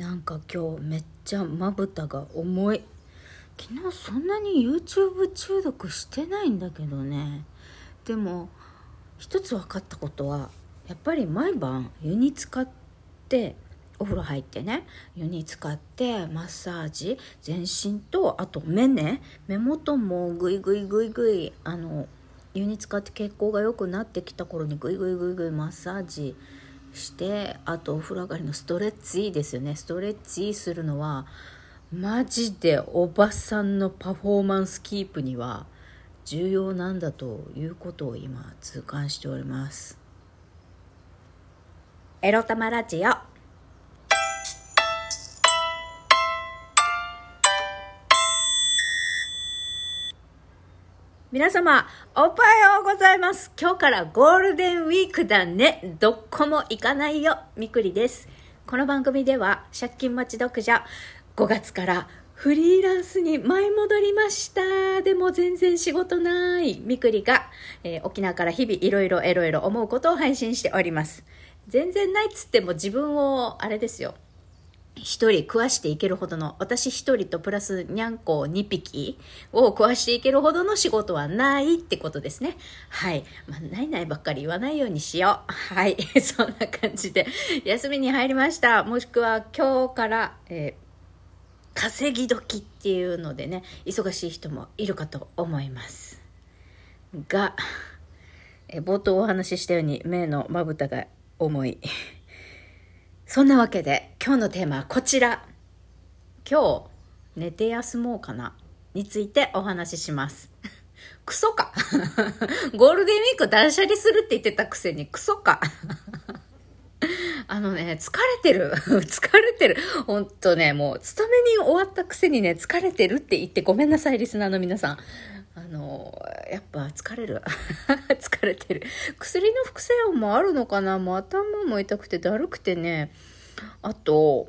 なんか今日めっちゃまぶたが重い。昨日そんなに YouTube 中毒してないんだけどね。でも一つ分かったことはやっぱり毎晩湯に浸かってお風呂入ってね湯に浸かってマッサージ全身とあと目ね目元もグイグイグイグイあの湯に浸かって血行が良くなってきた頃にグイグイグイグイマッサージしてあとお風呂上がりのストレッチいいですよね。ストレッチするのはマジでおばさんのパフォーマンスキープには重要なんだということを今痛感しております。エロ玉ラジオ。皆様、おはようございます。今日からゴールデンウィークだね。どこも行かないよ。みくりです。この番組では、借金待ち読者、5月からフリーランスに舞い戻りました。でも全然仕事ない。みくりが、えー、沖縄から日々いろいろエロエロ思うことを配信しております。全然ないっつっても自分を、あれですよ。一人食わしていけるほどの、私一人とプラスにゃんこ2匹を食わしていけるほどの仕事はないってことですね。はい。まあ、ないないばっかり言わないようにしよう。はい。そんな感じで、休みに入りました。もしくは今日から、えー、稼ぎ時っていうのでね、忙しい人もいるかと思います。が、え冒頭お話ししたように目のまぶたが重い。そんなわけで今日のテーマはこちら。今日寝て休もうかなについてお話しします。クソか ゴールデンウィーク断捨離するって言ってたくせにクソか あのね、疲れてる。疲れてる。ほんとね、もう、勤めに終わったくせにね、疲れてるって言ってごめんなさい、リスナーの皆さん。あの、やっぱ疲れる。疲れてる。薬の副作用もあるのかな？もう頭も痛くてだるくてね。あと、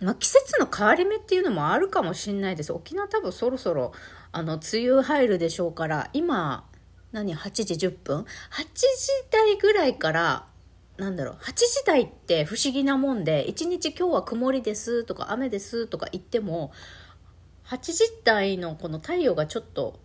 まあ、季節の変わり目っていうのもあるかもしんないです。沖縄多分そろそろ、あの、梅雨入るでしょうから、今、何、8時10分 ?8 時台ぐらいから、なんだろう、8時台って不思議なもんで、1日今日は曇りですとか雨ですとか言っても、8時台のこの太陽がちょっと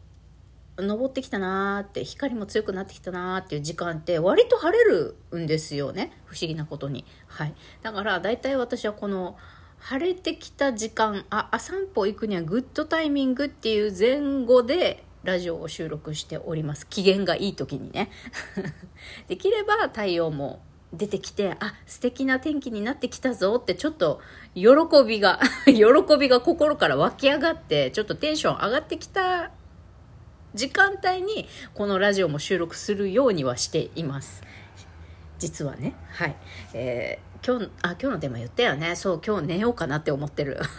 昇ってきたなーって光も強くなってきたなーっていう時間って割と晴れるんですよね。不思議なことに。はい。だから大体私はこの晴れてきた時間ああ散歩行くにはグッドタイミングっていう前後でラジオを収録しております。機嫌がいい時にね。できれば太陽も出てきて、あ、素敵な天気になってきたぞってちょっと喜びが、喜びが心から湧き上がって、ちょっとテンション上がってきた時間帯にこのラジオも収録するようにはしています。実はね。はい。えー、今日、あ、今日のテーマ言ったよね。そう、今日寝ようかなって思ってる。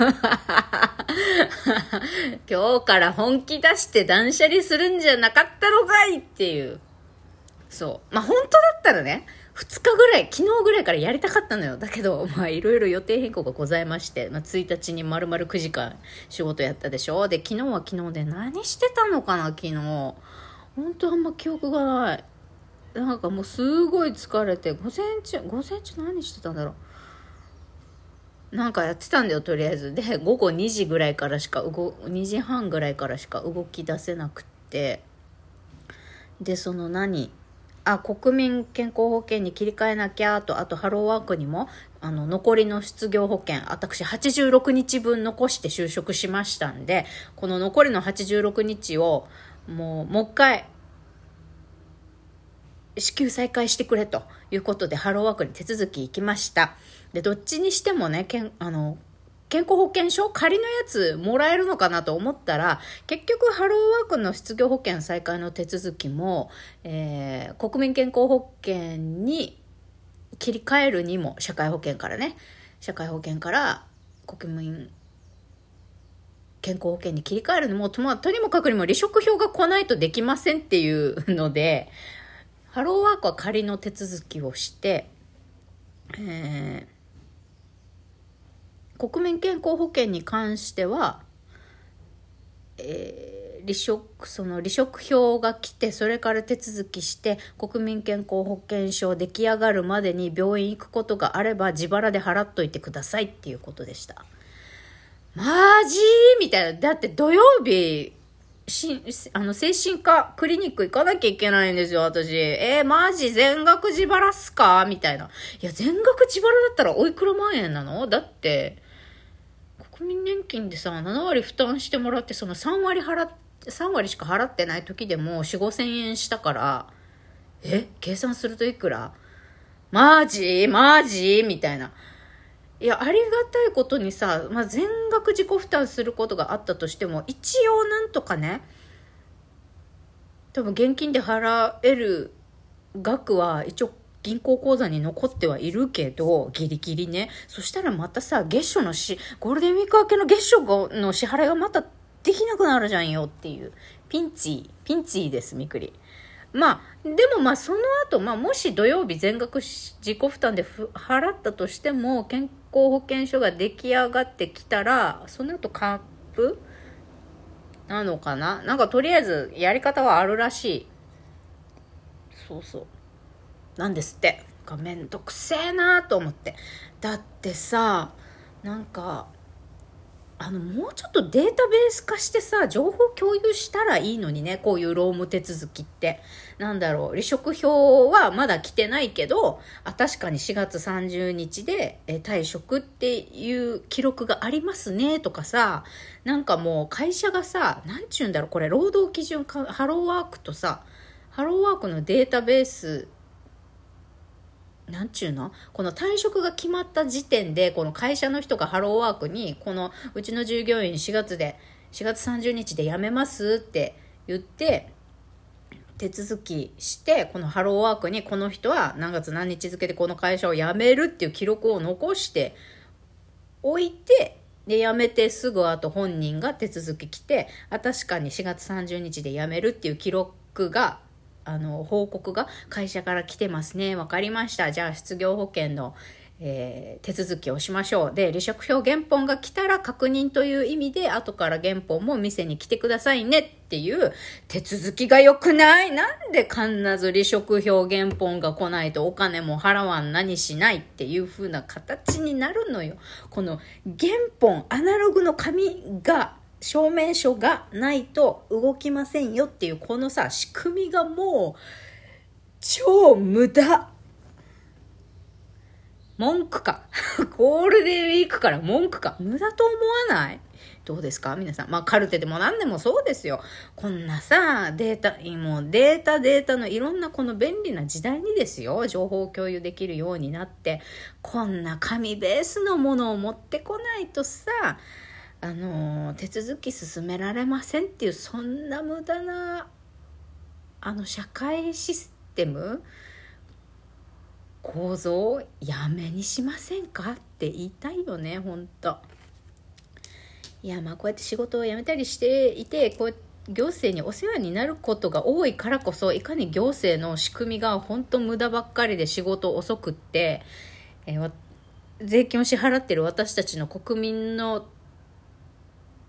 今日から本気出して断捨離するんじゃなかったのかいっていう。そう。まあ、本当だったらね、2日ぐらい、昨日ぐらいからやりたかったのよ。だけど、まあ、いろいろ予定変更がございまして、まあ、1日に丸々9時間仕事やったでしょ。で、昨日は昨日で何してたのかな、昨日。本当あんま記憶がない。なんかもうすごい疲れて、午前中、午前中何してたんだろう。なんかやってたんだよ、とりあえず。で、午後2時ぐらいからしか動、2時半ぐらいからしか動き出せなくって。で、その何あ国民健康保険に切り替えなきゃとあとハローワークにもあの残りの失業保険私86日分残して就職しましたんでこの残りの86日をもうもう一回支給再開してくれということでハローワークに手続き行きました。でどっちにしてもねけんあの健康保険証？仮のやつもらえるのかなと思ったら、結局ハローワークの失業保険再開の手続きも、えー、国民健康保険に切り替えるにも、社会保険からね、社会保険から国民健康保険に切り替えるのも、ととにもかくにも離職票が来ないとできませんっていうので、ハローワークは仮の手続きをして、えー国民健康保険に関しては、えー、離職、その離職票が来て、それから手続きして、国民健康保険証出来上がるまでに病院行くことがあれば自腹で払っといてくださいっていうことでした。マジみたいな。だって土曜日、し、あの、精神科クリニック行かなきゃいけないんですよ、私。えー、マジ全額自腹っすか？みたいな。いや、全額自腹だったらおいくら万円なの？だって、国民年金でさ、7割負担してもらって、その3割払っ、3割しか払ってない時でも4、5千円したから、え計算するといくら？マジ？マジ？みたいな。いや、ありがたいことにさ、まあ、全額自己負担することがあったとしても、一応なんとかね、多分現金で払える額は一応銀行口座に残ってはいるけど、ギリギリね。そしたらまたさ、月初のし、ゴールデンウィーク明けの月初の支払いがまたできなくなるじゃんよっていう。ピンチ、ピンチです、みくり。まあ、でもまあその後、まあもし土曜日全額自己負担で払ったとしても、健康保険証が出来上がってきたら、その後カップなのかな？なんかとりあえずやり方はあるらしい。そうそう。なんですって。がめんどくせえなと思って。だってさ、なんか、あの、もうちょっとデータベース化してさ、情報共有したらいいのにね、こういう労務手続きって。なんだろう、離職票はまだ来てないけど、あ、確かに4月30日で、え退職っていう記録がありますね、とかさ、なんかもう会社がさ、なんちゅうんだろう、これ労働基準かハローワークとさ、ハローワークのデータベースなんちゅうの？この退職が決まった時点で、この会社の人がハローワークに、このうちの従業員4月で、4月30日で辞めますって言って、手続きして、このハローワークにこの人は何月何日付でこの会社を辞めるっていう記録を残しておいて、で、辞めてすぐ後本人が手続き来て、あ、確かに4月30日で辞めるっていう記録があの、報告が会社から来てますね。わかりました。じゃあ、失業保険の、えー、手続きをしましょう。で、離職票原本が来たら確認という意味で、後から原本も店に来てくださいねっていう手続きが良くない？なんで必ず離職票原本が来ないとお金も払わん何しないっていう風な形になるのよ。この原本、アナログの紙が証明書がないと動きませんよっていうこのさ、仕組みがもう、超無駄。文句か。ゴールデンウィークから文句か。無駄と思わない？どうですか？皆さん。まあ、カルテでも何でもそうですよ。こんなさ、データ、もうデータデータのいろんなこの便利な時代にですよ。情報共有できるようになって、こんな紙ベースのものを持ってこないとさ、あの手続き進められませんっていうそんな無駄なあの社会システム構造をやめにしませんかって言いたいよねほんと。いやまあこうやって仕事を辞めたりしていてこう行政にお世話になることが多いからこそいかに行政の仕組みが本当無駄ばっかりで仕事遅くって、えー、税金を支払ってる私たちの国民の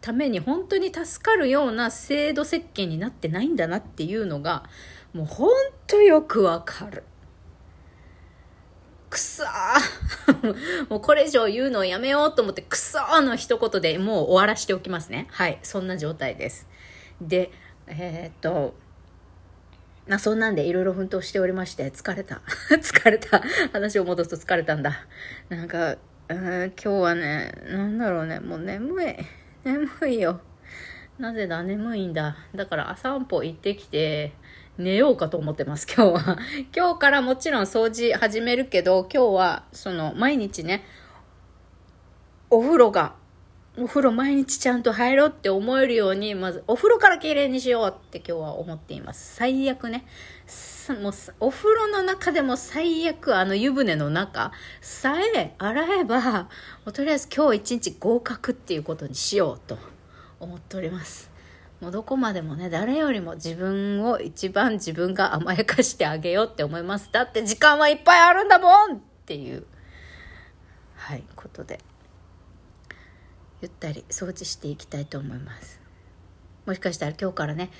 ために本当に助かるような制度設計になってないんだなっていうのがもう本当よくわかる。くそー もうこれ以上言うのをやめようと思ってくそーの一言でもう終わらしておきますね。はい。そんな状態です。で、えー、っと、まあ、そんなんでいろいろ奮闘しておりまして、疲れた。疲れた。話を戻すと疲れたんだ。なんか、うん今日はね、なんだろうね、もう眠い。眠いよ。なぜだ、眠いんだ。だから朝散歩行ってきて、寝ようかと思ってます、今日は。今日からもちろん掃除始めるけど、今日は、その、毎日ね、お風呂が、お風呂毎日ちゃんと入ろうって思えるように、まずお風呂から綺麗にしようって今日は思っています。最悪ね。もうお風呂の中でも最悪あの湯船の中さえ洗えばもうとりあえず今日一日合格っていうことにしようと思っておりますもうどこまでもね誰よりも自分を一番自分が甘やかしてあげようって思いますだって時間はいっぱいあるんだもんっていうはいことでゆったり掃除していきたいと思います。もしかしたら今日からね、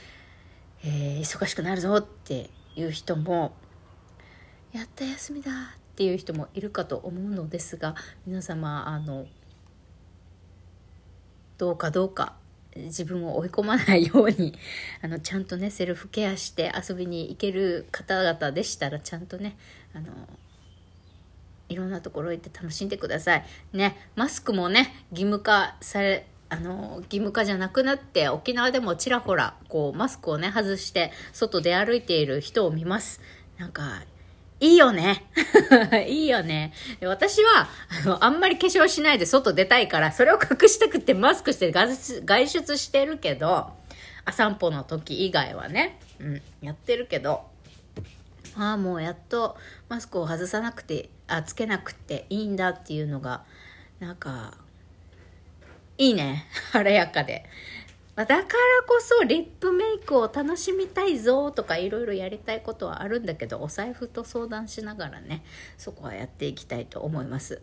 えー、忙しくなるぞっていう人もやった休みだっていう人もいるかと思うのですが皆様あのどうかどうか自分を追い込まないように あのちゃんとねセルフケアして遊びに行ける方々でしたらちゃんとねあのいろんなところ行って楽しんでください。ね、マスクもね、義務化され、あの、義務化じゃなくなって、沖縄でもちらほら、こう、マスクをね、外して、外出歩いている人を見ます。なんか、いいよね。いいよね。私は、あの、あんまり化粧しないで外出たいから、それを隠したくてマスクして外出してるけど、散歩の時以外はね、うん、やってるけど、ああ、もうやっとマスクを外さなくて、あ、つけなくていいんだっていうのが、なんか、いいね。晴れやかで。だからこそリップメイクを楽しみたいぞとかいろいろやりたいことはあるんだけどお財布と相談しながらねそこはやっていきたいと思います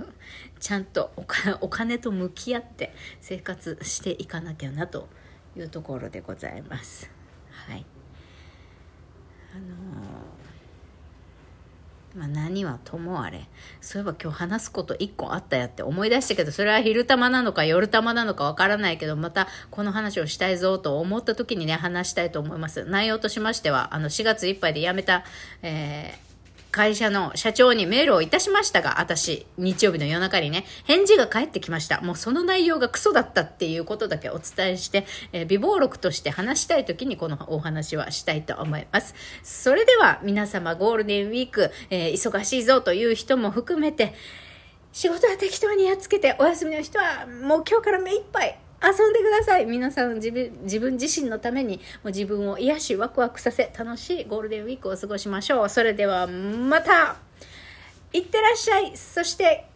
ちゃんとお金と向き合って生活していかなきゃなというところでございますはいあのーまあ、何はともあれ。そういえば今日話すこと1個あったやって思い出したけどそれは昼玉なのか夜玉なのかわからないけどまたこの話をしたいぞと思った時にね話したいと思います内容としましてはあの4月いっぱいで辞めた、えー会社の社長にメールをいたしましたが、私、日曜日の夜中にね、返事が返ってきました。もうその内容がクソだったっていうことだけお伝えして、えー、微暴録として話したい時にこのお話はしたいと思います。それでは皆様ゴールデンウィーク、えー、忙しいぞという人も含めて、仕事は適当にやっつけて、お休みの人はもう今日から目いっぱい遊んでください。皆さん自分自分自身のためにもう自分を癒しワクワクさせ楽しいゴールデンウィークを過ごしましょう。それではまた。いってらっしゃい。そして